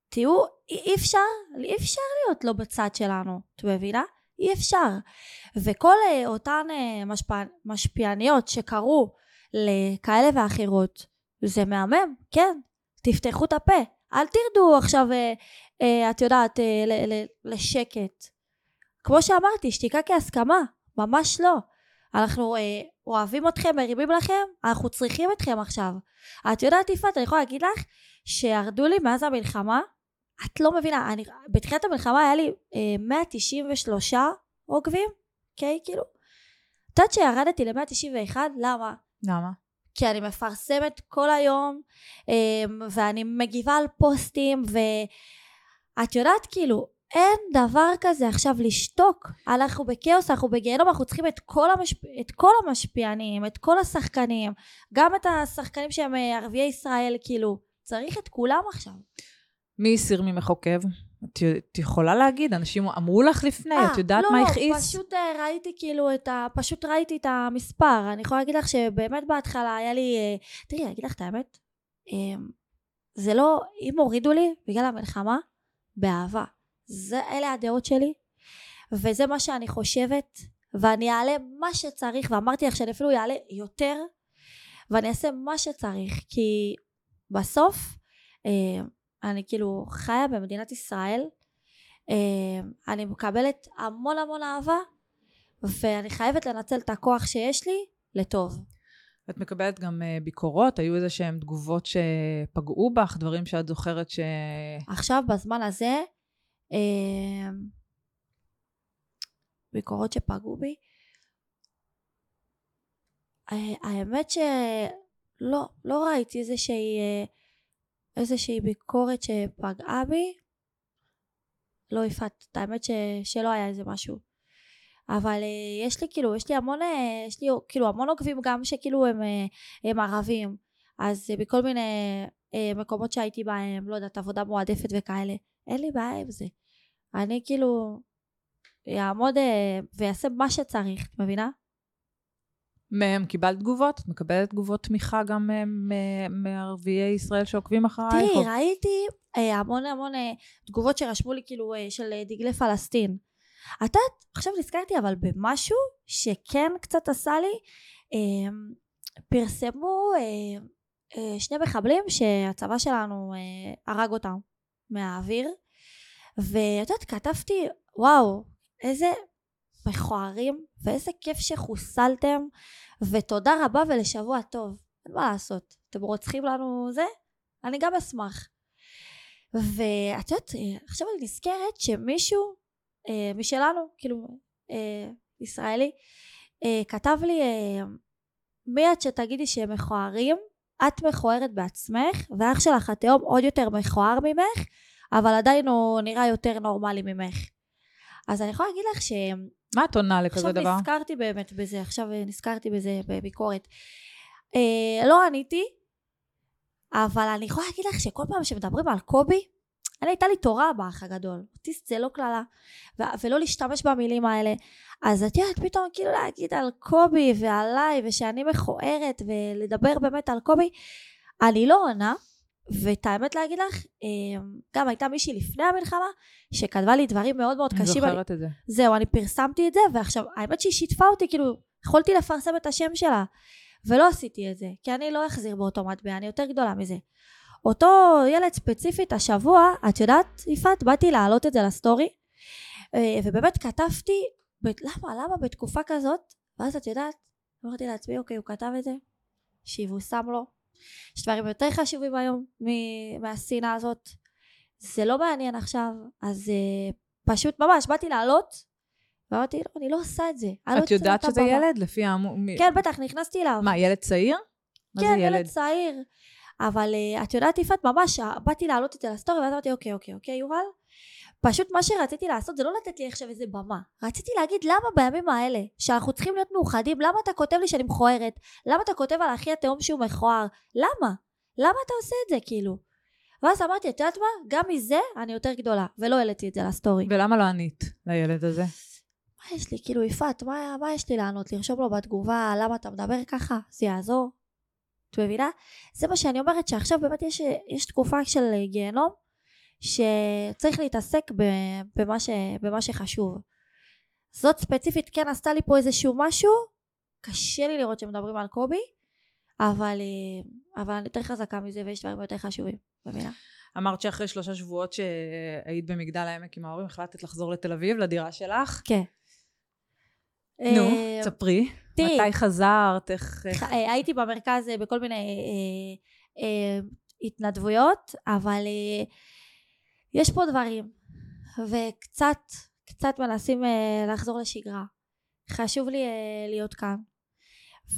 תהיו, אי אפשר, אי אפשר להיות לא בצד שלנו, את מבינה? אי אפשר. וכל uh, אותן uh, משפע, משפיעניות שקראו לכאלה ואחרות, זה מהמם, כן, תפתחו את הפה. אל תרדו עכשיו, uh, את יודעת, לשקט. כמו שאמרתי, שתיקה כהסכמה, ממש לא. אנחנו uh, אוהבים אתכם, מרימים לכם, אנחנו צריכים אתכם עכשיו. את יודעת, יפעת, אני יכולה להגיד לך שירדו לי מאז המלחמה את לא מבינה, אני, בתחילת המלחמה היה לי אה, 193 עוקבים, אוקיי? כאילו. את יודעת שירדתי ל-191? למה? למה? כי אני מפרסמת כל היום, אה, ואני מגיבה על פוסטים, ואת יודעת, כאילו, אין דבר כזה עכשיו לשתוק. אנחנו בכאוס, אנחנו בגיהנום, אנחנו צריכים את כל, המשפ... את כל המשפיענים, את כל השחקנים, גם את השחקנים שהם אה, ערביי ישראל, כאילו, צריך את כולם עכשיו. מי הסיר ממך עוקב? את, את יכולה להגיד, אנשים אמרו לך לפני, 아, את יודעת לא, מה לא, הכעיס? פשוט אה, ראיתי כאילו את ה... פשוט ראיתי את המספר. אני יכולה להגיד לך שבאמת בהתחלה היה לי... אה, תראי, אני אגיד לך את האמת, אה, זה לא... אם הורידו לי בגלל המלחמה, באהבה. זה, אלה הדעות שלי, וזה מה שאני חושבת, ואני אעלה מה שצריך, ואמרתי לך שאני אפילו אעלה יותר, ואני אעשה מה שצריך, כי בסוף אה, אני כאילו חיה במדינת ישראל, אה, אני מקבלת המון המון אהבה, ואני חייבת לנצל את הכוח שיש לי לטוב. את מקבלת גם uh, ביקורות? היו איזה שהן תגובות שפגעו בך? דברים שאת זוכרת ש... עכשיו, בזמן הזה, אה, ביקורות שפגעו בי, אה, האמת שלא, לא ראיתי איזושהי, אה, איזושהי ביקורת שפגעה בי. לא יפעת, האמת ש, שלא היה איזה משהו. אבל uh, יש לי כאילו, יש לי המון, uh, יש לי כאילו המון עוקבים גם שכאילו הם, uh, הם ערבים. אז בכל מיני מקומות שהייתי בהם, לא יודעת, עבודה מועדפת וכאלה, אין לי בעיה עם זה. אני כאילו אעמוד uh, ואעשה מה שצריך, את מבינה? מהם קיבלת תגובות? את מקבלת תגובות תמיכה גם מערביי ישראל שעוקבים אחרייך? תראי, ראיתי uh, המון המון uh, תגובות שרשמו לי כאילו של דגלי פלסטין. את יודעת, עכשיו נזכרתי אבל במשהו שכן קצת עשה לי, אה, פרסמו אה, אה, שני מחבלים שהצבא שלנו אה, הרג אותם מהאוויר, ואת יודעת, כתבתי, וואו, איזה מכוערים, ואיזה כיף שחוסלתם, ותודה רבה ולשבוע טוב. אין מה לעשות, אתם רוצחים לנו זה? אני גם אשמח. ואת יודעת, עכשיו אני נזכרת שמישהו אה, משלנו, כאילו אה, ישראלי, אה, כתב לי אה, מי את שתגידי שהם מכוערים, את מכוערת בעצמך, ואח שלך התהום עוד יותר מכוער ממך, אבל עדיין הוא נראה יותר נורמלי ממך. אז אני יכולה להגיד לך ש... מה את עונה לכזה דבר? עכשיו נזכרתי באמת בזה, עכשיו נזכרתי בזה בביקורת. אה, לא עניתי, אבל אני יכולה להגיד לך שכל פעם שמדברים על קובי, אני הייתה לי תורה באח הגדול, אוטיסט זה לא קללה, ולא להשתמש במילים האלה. אז את יודעת, פתאום כאילו להגיד על קובי ועליי, ושאני מכוערת, ולדבר באמת על קובי, אני לא עונה, ואת האמת להגיד לך, אמ, גם הייתה מישהי לפני המלחמה, שכתבה לי דברים מאוד מאוד קשים. אני זוכרת אני... את זה. זהו, אני פרסמתי את זה, ועכשיו, האמת שהיא שיתפה אותי, כאילו, יכולתי לפרסם את השם שלה, ולא עשיתי את זה, כי אני לא אחזיר באותו מטבע, אני יותר גדולה מזה. אותו ילד ספציפית השבוע, את יודעת, יפעת, באתי להעלות את זה לסטורי, אה, ובאמת כתבתי, למה, למה בתקופה כזאת, ואז את יודעת, אמרתי לעצמי, אוקיי, הוא כתב את זה, שיבושם לו. יש דברים יותר חשובים היום מהשנאה הזאת. זה לא מעניין עכשיו, אז uh, פשוט ממש באתי לעלות, ואמרתי, לא, אני לא עושה את זה. את יודעת שזה ילד? לפי ה... כן, בטח, נכנסתי אליו. מה, ילד צעיר? כן, ילד צעיר. אבל uh, את יודעת יפעת ממש באתי להעלות את זה לסטורי ואז אמרתי אוקיי אוקיי אוקיי יובל פשוט מה שרציתי לעשות זה לא לתת לי עכשיו איזה במה. רציתי להגיד למה בימים האלה שאנחנו צריכים להיות מאוחדים למה אתה כותב לי שאני מכוערת? למה אתה כותב על אחי התהום שהוא מכוער? למה? למה אתה עושה את זה כאילו? ואז אמרתי את יודעת מה? גם מזה אני יותר גדולה. ולא העליתי את זה לסטורי. ולמה לא ענית לילד הזה? מה יש לי? כאילו יפעת מה, מה יש לי לענות? לרשום לו בתגובה למה אתה מדבר ככה? זה יעזור. את מבינה? זה מה שאני אומרת שעכשיו באמת יש, יש תקופה של גיהנום שצריך להתעסק במה, ש, במה שחשוב. זאת ספציפית כן עשתה לי פה איזשהו משהו, קשה לי לראות שמדברים על קובי, אבל, אבל אני יותר חזקה מזה ויש דברים יותר חשובים, מבינה? אמרת שאחרי שלושה שבועות שהיית במגדל העמק עם ההורים, החלטת לחזור לתל אביב, לדירה שלך. כן. נו, אה, ספרי. תראי, מתי חזרת? איך... אה, הייתי במרכז אה, בכל מיני אה, אה, התנדבויות, אבל אה, יש פה דברים, וקצת, קצת מנסים אה, לחזור לשגרה. חשוב לי אה, להיות כאן.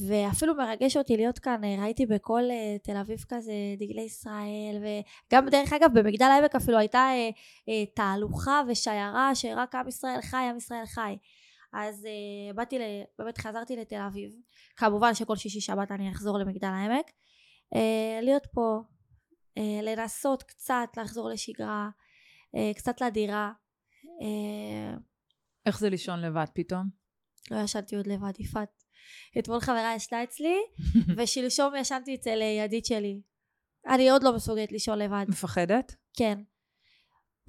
ואפילו מרגש אותי להיות כאן, אה, ראיתי בכל uh, תל אביב כזה דגלי ישראל, וגם דרך אגב במגדל העמק אפילו הייתה uh, uh, תהלוכה ושיירה שרק עם ישראל חי, עם ישראל חי. אז uh, באתי, ל... באמת חזרתי לתל אביב, כמובן שכל שישי שבת אני אחזור למגדל העמק, uh, להיות פה, אה, לנסות קצת לחזור לשגרה, קצת לדירה. אה, איך זה לישון לבד פתאום? לא ישנתי עוד לבד, יפעת. אתמול חברה ישנה אצלי, ושלשום ישנתי אצל אה, ידיד שלי. אני עוד לא מסוגלת לישון לבד. מפחדת? כן.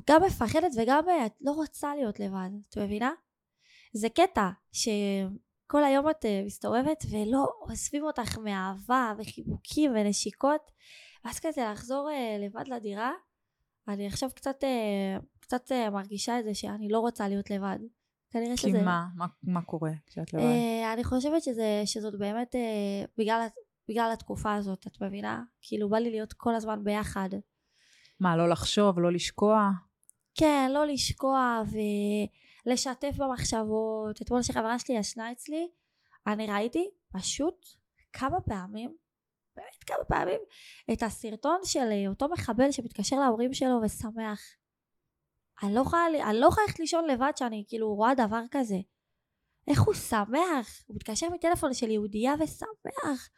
גם מפחדת וגם אה, את לא רוצה להיות לבד, את מבינה? זה קטע שכל היום את אה, מסתובבת ולא אוספים אותך מאהבה וחיבוקים ונשיקות ואז כזה לחזור אה, לבד לדירה אני עכשיו קצת, קצת מרגישה את זה שאני לא רוצה להיות לבד. כנראה שזה... כי מה? מה, מה קורה כשאת לבד? אני חושבת שזה, שזאת באמת בגלל, בגלל התקופה הזאת, את מבינה? כאילו בא לי להיות כל הזמן ביחד. מה, לא לחשוב, לא לשקוע? כן, לא לשקוע ולשתף במחשבות. אתמול שחברה שלי ישנה אצלי, אני ראיתי פשוט כמה פעמים, באמת כמה פעמים, את הסרטון של אותו מחבל שמתקשר להורים שלו ושמח. אני לא יכולה, אני לא יכולה ללכת לישון לבד שאני כאילו רואה דבר כזה. איך הוא שמח? הוא מתקשר מטלפון של יהודייה ושמח.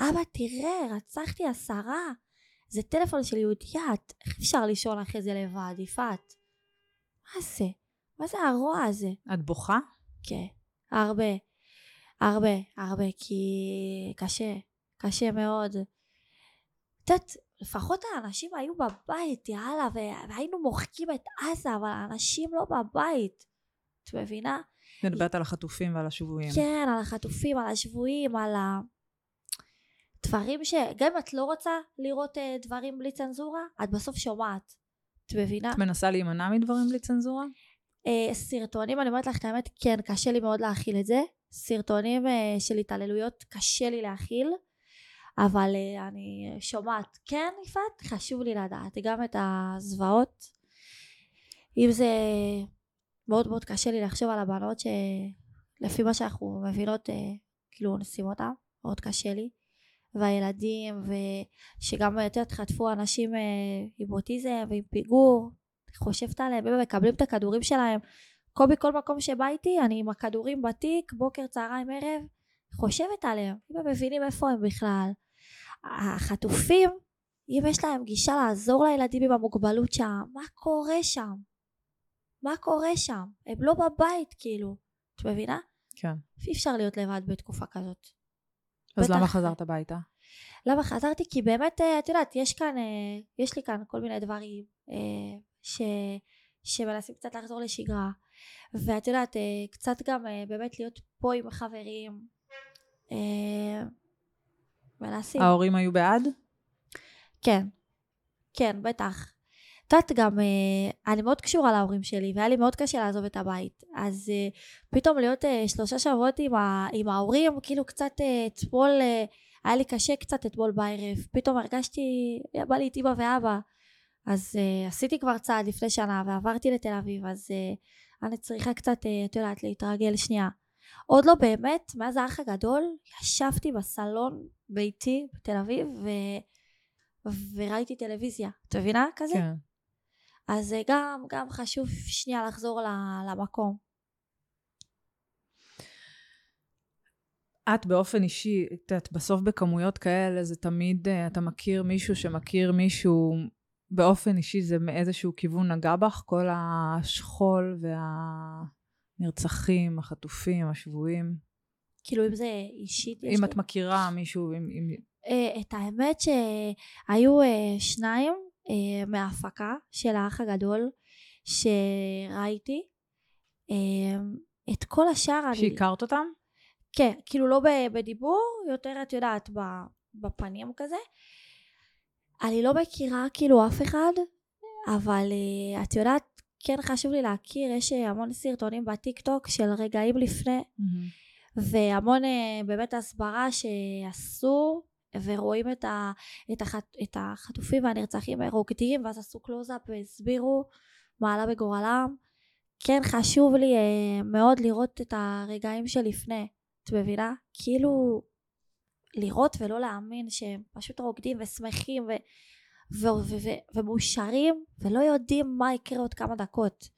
אבא תראה, רצחתי עשרה. זה טלפון של יהודייה, איך אפשר לישון אחרי זה לבד, יפעת? מה זה? מה זה הרוע הזה? את בוכה? כן, הרבה. הרבה, הרבה, כי קשה, קשה מאוד. את יודעת, לפחות האנשים היו בבית, יאללה, והיינו מוחקים את עזה, אבל האנשים לא בבית. את מבינה? מדברת על החטופים ועל השבויים. כן, על החטופים, על השבויים, על הדברים ש... גם אם את לא רוצה לראות אה, דברים בלי צנזורה, את בסוף שומעת. את מבינה? את מנסה להימנע מדברים בלי צנזורה? אה, סרטונים, אני אומרת לך את האמת, כן, קשה לי מאוד להכיל את זה. סרטונים אה, של התעללויות קשה לי להכיל, אבל אה, אני שומעת, כן, יפעת, חשוב לי לדעת גם את הזוועות. אם זה מאוד מאוד קשה לי לחשוב על הבנות שלפי מה שאנחנו מבינות, אה, כאילו נשים אותן, מאוד קשה לי. והילדים ושגם יותר חטפו אנשים אה, עם אוטיזם ועם פיגור חושבת עליהם הם מקבלים את הכדורים שלהם כל בכל מקום שבא איתי אני עם הכדורים בתיק בוקר צהריים ערב חושבת עליהם אם הם מבינים איפה הם בכלל החטופים אם יש להם גישה לעזור לילדים עם המוגבלות שם מה קורה שם מה קורה שם הם לא בבית כאילו את מבינה? כן אי אפשר להיות לבד בתקופה כזאת אז בטח... למה חזרת הביתה? למה חזרתי? כי באמת, אה, את יודעת, יש כאן, אה, יש לי כאן כל מיני דברים אה, ש, שמנסים קצת לחזור לשגרה. ואת יודעת, קצת גם באמת להיות פה עם החברים. מנסים. ההורים היו בעד? כן. כן, בטח. את יודעת גם, אני מאוד קשורה להורים שלי, והיה לי מאוד קשה לעזוב את הבית. אז פתאום להיות שלושה שבועות עם, עם ההורים, כאילו קצת אתמול... היה לי קשה קצת אתמול בערב, פתאום הרגשתי, בא לי את אמא ואבא. אז עשיתי כבר צעד לפני שנה ועברתי לתל אביב, אז אני צריכה קצת, את יודעת, להתרגל שנייה. עוד לא באמת, מאז האח הגדול, ישבתי בסלון ביתי בתל אביב ו... וראיתי טלוויזיה. את מבינה כזה? כן. אז גם, גם חשוב שנייה לחזור למקום. את באופן אישי, את יודעת, בסוף בכמויות כאלה זה תמיד, uh, אתה מכיר מישהו שמכיר מישהו, באופן אישי זה מאיזשהו כיוון נגע בך, כל השכול והנרצחים, החטופים, השבויים. כאילו אם זה אישית אם את לי... מכירה מישהו, אם... אם... Uh, את האמת שהיו uh, שניים uh, מההפקה של האח הגדול שראיתי. את כל השאר שהכרת אותם? כן, כאילו לא בדיבור, יותר את יודעת בפנים כזה. אני לא מכירה כאילו אף אחד, אבל את יודעת, כן חשוב לי להכיר, יש אה, המון סרטונים בטיק טוק של רגעים לפני, mm-hmm. והמון uh, באמת הסברה שעשו, ורואים את, ה, את, החט, את החטופים והנרצחים רוקדים, ואז עשו קלוזאפ והסבירו מה עלה בגורלם. כן חשוב לי uh, מאוד לראות את הרגעים שלפני. את מבינה? כאילו לראות ולא להאמין שהם פשוט רוקדים ושמחים ו- ומאושרים ולא יודעים מה יקרה עוד כמה דקות.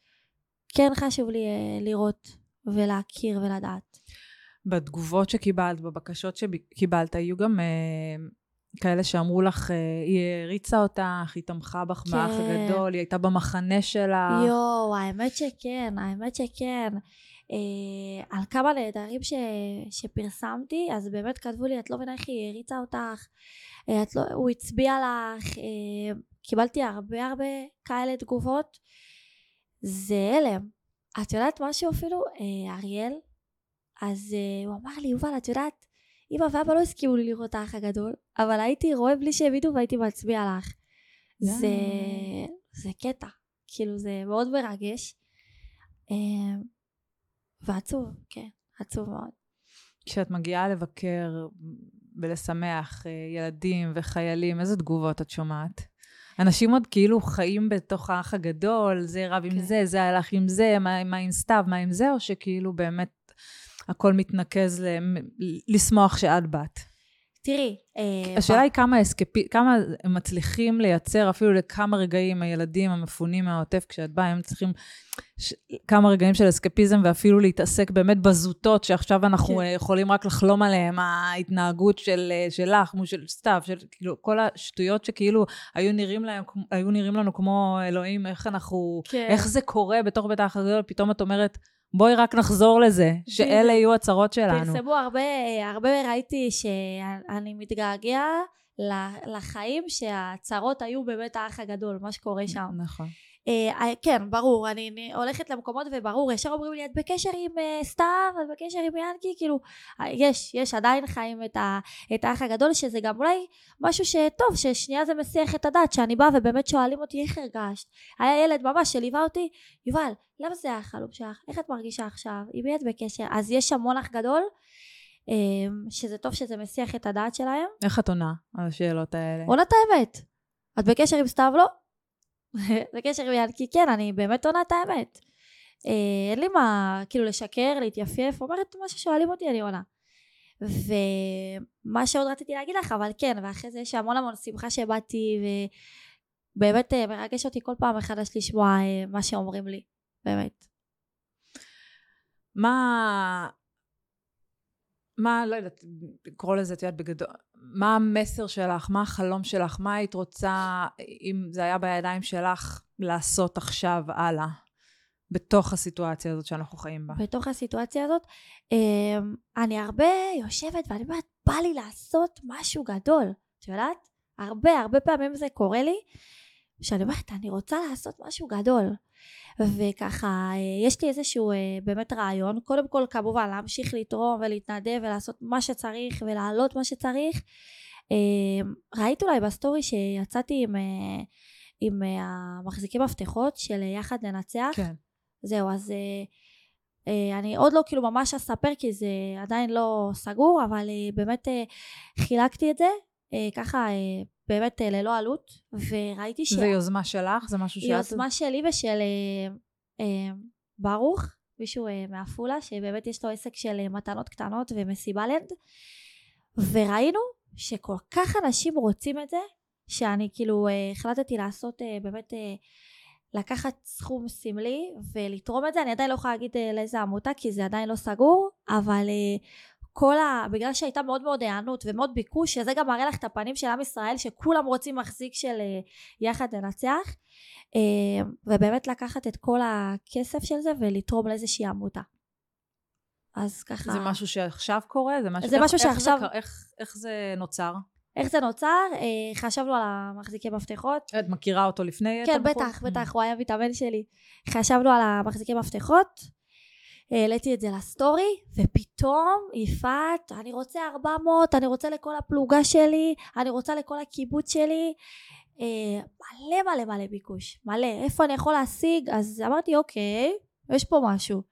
כן חשוב לי uh, לראות ולהכיר ולדעת. בתגובות שקיבלת, בבקשות שקיבלת, היו גם uh, כאלה שאמרו לך, אה, היא הריצה אותך, היא תמכה בך כן. באח הגדול, היא הייתה במחנה שלה. יואו, האמת שכן, האמת שכן. אה, על כמה נהדרים ש, שפרסמתי, אז באמת כתבו לי, את לא מבינה איך היא הריצה אותך, אה, לא, הוא הצביע לך, אה, קיבלתי הרבה הרבה כאלה תגובות. זה הלם. את יודעת משהו אפילו? אה, אריאל, אז הוא אמר לי, יובל, את יודעת, אמא ואבא לא הסכימו לי לראות האח הגדול, אבל הייתי רואה בלי שהם ידעו והייתי מצביע לך. זה, זה קטע, כאילו זה מאוד מרגש. ועצוב, כן, עצוב מאוד. כשאת מגיעה לבקר ולשמח ילדים וחיילים, איזה תגובות את שומעת? אנשים עוד כאילו חיים בתוך האח הגדול, זה רב עם כן. זה, זה הלך עם זה, מה, מה עם סתיו, מה עם זה, או שכאילו באמת הכל מתנקז ל- לשמוח שאת בת? תראי, אה, השאלה היא כמה אסקפי, כמה הם מצליחים לייצר אפילו לכמה רגעים הילדים המפונים מהעוטף, כשאת באה, הם צריכים ש... כמה רגעים של אסקפיזם ואפילו להתעסק באמת בזוטות, שעכשיו אנחנו כן. יכולים רק לחלום עליהם, ההתנהגות של, אה, שלך, כמו של סתיו, של כאילו כל השטויות שכאילו היו נראים, להם, היו נראים לנו כמו אלוהים, איך אנחנו, כן. איך זה קורה בתוך בית האחריות, פתאום את אומרת, בואי רק נחזור לזה, שאלה יהיו הצרות שלנו. פרסמו הרבה, הרבה ראיתי שאני מתגעגע לחיים שהצרות היו בבית האח הגדול, מה שקורה שם. נכון. אה, אה, כן, ברור, אני, אני הולכת למקומות וברור, ישר אומרים לי, את בקשר עם uh, סתיו, את בקשר עם ינקי, כאילו, יש, יש עדיין חיים את, ה, את האח הגדול, שזה גם אולי משהו שטוב, ששנייה זה מסיח את הדעת, שאני באה ובאמת שואלים אותי איך הרגשת. היה ילד ממש שליווה אותי, יובל, למה זה החלום שלך? איך את מרגישה עכשיו? עם מי את בקשר? אז יש המון אח גדול, שזה טוב שזה מסיח את הדעת שלהם. איך את עונה על השאלות האלה? עונה את האמת. את בקשר עם סתיו? לא. בקשר עם ינקי, כן, אני באמת עונה את האמת. אה, אין לי מה, כאילו, לשקר, להתייפייף, אומרת מה ששואלים אותי, אני עונה. ומה שעוד רציתי להגיד לך, אבל כן, ואחרי זה יש המון המון שמחה שבאתי, ובאמת אה, מרגש אותי כל פעם מחדש לשמוע אה, מה שאומרים לי, באמת. מה, מה, לא יודעת, לקרוא לזה, את יודעת, בגדול, מה המסר שלך, מה החלום שלך, מה היית רוצה, אם זה היה בידיים שלך, לעשות עכשיו הלאה, בתוך הסיטואציה הזאת שאנחנו חיים בה? בתוך הסיטואציה הזאת, אמ, אני הרבה יושבת ואני אומרת, בא לי לעשות משהו גדול, את יודעת? הרבה, הרבה פעמים זה קורה לי, שאני אומרת, אני רוצה לעשות משהו גדול. וככה אה, יש לי איזשהו אה, באמת רעיון. קודם כל כמובן להמשיך לתרום ולהתנדב ולעשות מה שצריך ולהעלות מה שצריך. אה, ראית אולי בסטורי שיצאתי עם, עם המחזיקי מפתחות של יחד לנצח כן. זהו אז אני עוד לא כאילו ממש אספר כי זה עדיין לא סגור אבל באמת חילקתי את זה. ככה באמת אה, ללא עלות, וראיתי ש... זה יוזמה שלך? זה משהו שאת... יוזמה שלי ושל אה, אה, ברוך, מישהו אה, מעפולה, שבאמת יש לו עסק של אה, מתנות קטנות ומסיבה לנד, וראינו שכל כך אנשים רוצים את זה, שאני כאילו אה, החלטתי לעשות אה, באמת... אה, לקחת סכום סמלי ולתרום את זה, אני עדיין לא יכולה להגיד אה, לאיזה עמותה כי זה עדיין לא סגור, אבל אה, כל ה... בגלל שהייתה מאוד מאוד היענות ומאוד ביקוש, שזה גם מראה לך את הפנים של עם ישראל, שכולם רוצים מחזיק של אה, יחד לנצח, אה, ובאמת לקחת את כל הכסף של זה ולתרום לאיזושהי עמותה. אז ככה... זה משהו שעכשיו קורה? זה משהו, זה איך, משהו שעכשיו... איך, איך, איך זה נוצר? איך זה נוצר? אה, חשבנו על המחזיקי מפתחות. את מכירה אותו לפני? כן, בטח, בטח, הוא היה מתאמן שלי. חשבנו על המחזיקי מפתחות. העליתי את זה לסטורי, ופתאום יפעת, אני רוצה 400, אני רוצה לכל הפלוגה שלי, אני רוצה לכל הקיבוץ שלי. אה, מלא מלא מלא ביקוש, מלא. איפה אני יכול להשיג? אז אמרתי, אוקיי, יש פה משהו.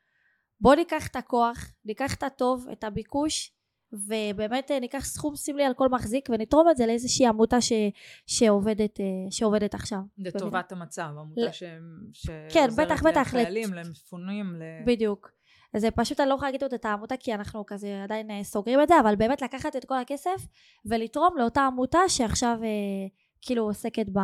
בוא ניקח את הכוח, ניקח את הטוב, את הביקוש, ובאמת אה, ניקח סכום סמלי על כל מחזיק ונתרום את זה לאיזושהי עמותה ש, שעובדת, אה, שעובדת עכשיו. לטובת המצב, עמותה ל... ש... כן, בטח, בטח. לחיילים, למפונים. ל... בדיוק. אז פשוט אני לא יכולה להגיד עוד את העמותה כי אנחנו כזה עדיין אה, סוגרים את זה, אבל באמת לקחת את כל הכסף ולתרום לאותה עמותה שעכשיו אה, כאילו עוסקת ב,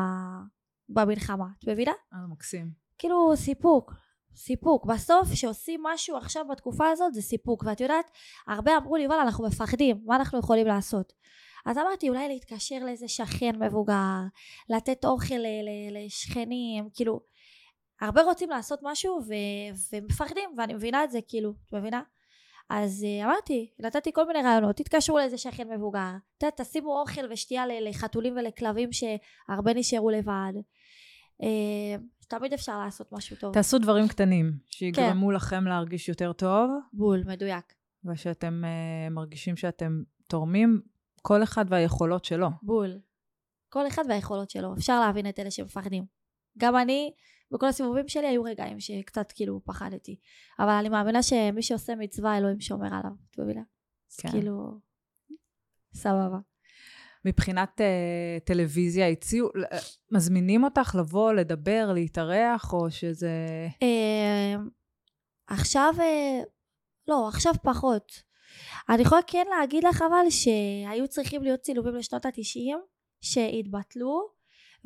במלחמה. את מבינה? אה, מקסים. כאילו סיפוק, סיפוק. בסוף שעושים משהו עכשיו בתקופה הזאת זה סיפוק. ואת יודעת, הרבה אמרו לי, וואלה, אנחנו מפחדים, מה אנחנו יכולים לעשות? אז אמרתי אולי להתקשר לאיזה שכן מבוגר, לתת אוכל לשכנים, כאילו, הרבה רוצים לעשות משהו ו- ומפחדים, ואני מבינה את זה, כאילו, את מבינה? אז uh, אמרתי, נתתי כל מיני רעיונות, תתקשרו לאיזה שכן מבוגר, ת, תשימו אוכל ושתייה לחתולים ולכלבים שהרבה נשארו לבד. Uh, תמיד אפשר לעשות משהו טוב. תעשו דברים קטנים, שיגרמו כן. לכם להרגיש יותר טוב. בול, מדויק. ושאתם uh, מרגישים שאתם תורמים, כל אחד והיכולות שלו. בול. כל אחד והיכולות שלו. אפשר להבין את אלה שמפחדים. גם אני, בכל הסיבובים שלי היו רגעים שקצת כאילו פחדתי. אבל אני מאמינה שמי שעושה מצווה, אלוהים שומר עליו. את מבינה? כן. אז כאילו, סבבה. מבחינת uh, טלוויזיה, הציעו, uh, מזמינים אותך לבוא, לדבר, להתארח, או שזה... Uh, עכשיו, uh, לא, עכשיו פחות. אני יכולה כן להגיד לך אבל שהיו צריכים להיות צילומים לשנות התשעים שהתבטלו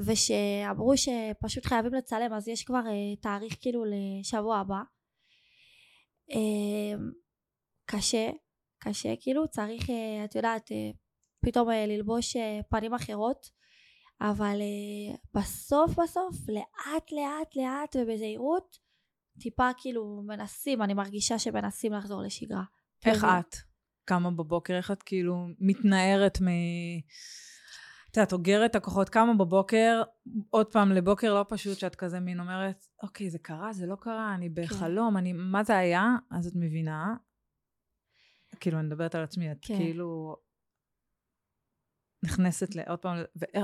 ושאמרו שפשוט חייבים לצלם אז יש כבר uh, תאריך כאילו לשבוע הבא. uh, קשה קשה כאילו צריך uh, את יודעת uh, פתאום uh, ללבוש uh, פנים אחרות אבל uh, בסוף בסוף לאט לאט לאט ובזהירות טיפה כאילו מנסים אני מרגישה שמנסים לחזור לשגרה. איך את? קמה בבוקר, איך את כאילו מתנערת מ... את יודעת, אוגרת את הכוחות, קמה בבוקר, עוד פעם לבוקר לא פשוט, שאת כזה מין אומרת, אוקיי, זה קרה, זה לא קרה, אני כן. בחלום, כן. אני, מה זה היה? אז את מבינה, כאילו, אני מדברת על עצמי, את כן. כאילו נכנסת לעוד פעם,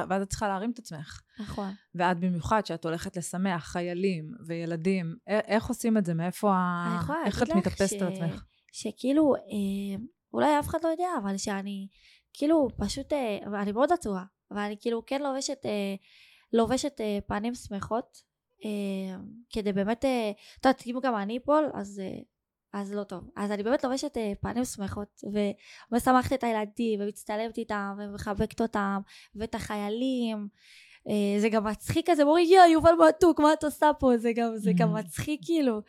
ואז את צריכה להרים את עצמך. נכון. ואת במיוחד, שאת הולכת לשמח חיילים וילדים, איך עושים את זה? מאיפה ה... איך את מתאפסת על עצמך? שכאילו, אה, אולי אף אחד לא יודע, אבל שאני כאילו פשוט, אה, אני מאוד עצובה, אבל אני כאילו כן לובשת, אה, לובשת אה, פנים שמחות, אה, כדי באמת, אה, את יודעת, אם גם אני אפול, אז... אה, אז לא טוב. אז אני באמת לובשת אה, פנים שמחות, ומשמחת את הילדים, ומצטלמת איתם, ומחבקת אותם, ואת החיילים. אה, זה גם מצחיק כזה, אומרים, יא, יובל מתוק, מה את עושה פה? זה גם, זה גם mm. מצחיק כאילו.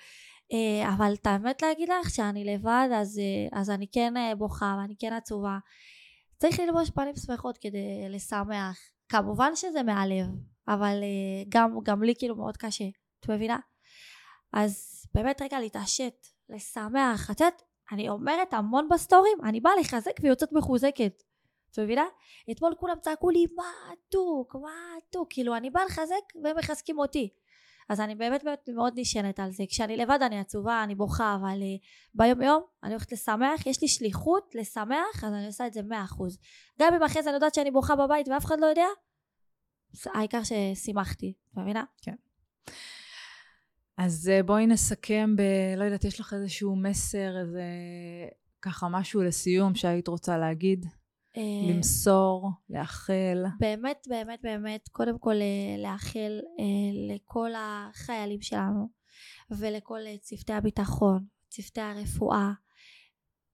אה, אבל את האמת להגיד לך שאני לבד אז, אה, אז אני כן אה, בוכה ואני כן עצובה צריך ללבוש פנים שמחות כדי לשמח. כמובן שזה מהלב אבל גם, גם לי כאילו מאוד קשה את מבינה? אז באמת רגע להתעשת לשמח. את יודעת אני אומרת המון בסטורים אני באה לחזק ויוצאת מחוזקת. את מבינה? אתמול כולם צעקו לי מה עתוק מה עתוק כאילו אני באה לחזק והם מחזקים אותי אז אני באמת באמת מאוד נשענת על זה. כשאני לבד אני עצובה אני בוכה אבל uh, ביום יום אני הולכת לשמח יש לי שליחות לשמח אז אני עושה את זה מאה אחוז. גם אם אחרי זה אני יודעת שאני בוכה בבית ואף אחד לא יודע? העיקר ששימחתי מבינה? כן. אז uh, בואי נסכם ב... לא יודעת יש לך איזשהו מסר איזה ככה משהו לסיום שהיית רוצה להגיד? אה, למסור, לאחל. באמת, באמת, באמת, קודם כל אה, לאחל אה, לכל החיילים שלנו ולכל צוותי הביטחון, צוותי הרפואה,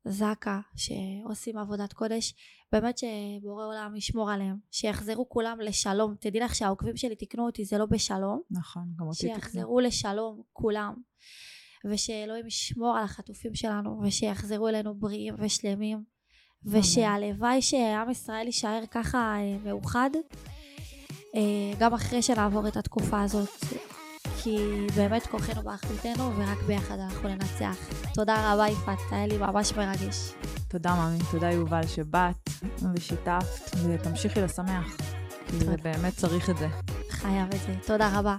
זק"א, שעושים עבודת קודש, באמת שבורא עולם ישמור עליהם, שיחזרו כולם לשלום. תדעי לך שהעוקבים שלי תיקנו אותי, זה לא בשלום. נכון, גם אותי תיקנו. שיחזרו לשלום כולם, ושאלוהים ישמור על החטופים שלנו, ושיחזרו אלינו בריאים ושלמים. ושהלוואי שעם ישראל יישאר ככה אה, מאוחד אה, גם אחרי שנעבור את התקופה הזאת כי באמת כוחנו באחדותנו ורק ביחד אנחנו ננצח. תודה רבה יפעת, היה לי ממש מרגש. תודה ממי, תודה יובל שבאת ושיתפת ותמשיכי לשמח. כי זה באמת צריך את זה. חייב את זה. תודה רבה.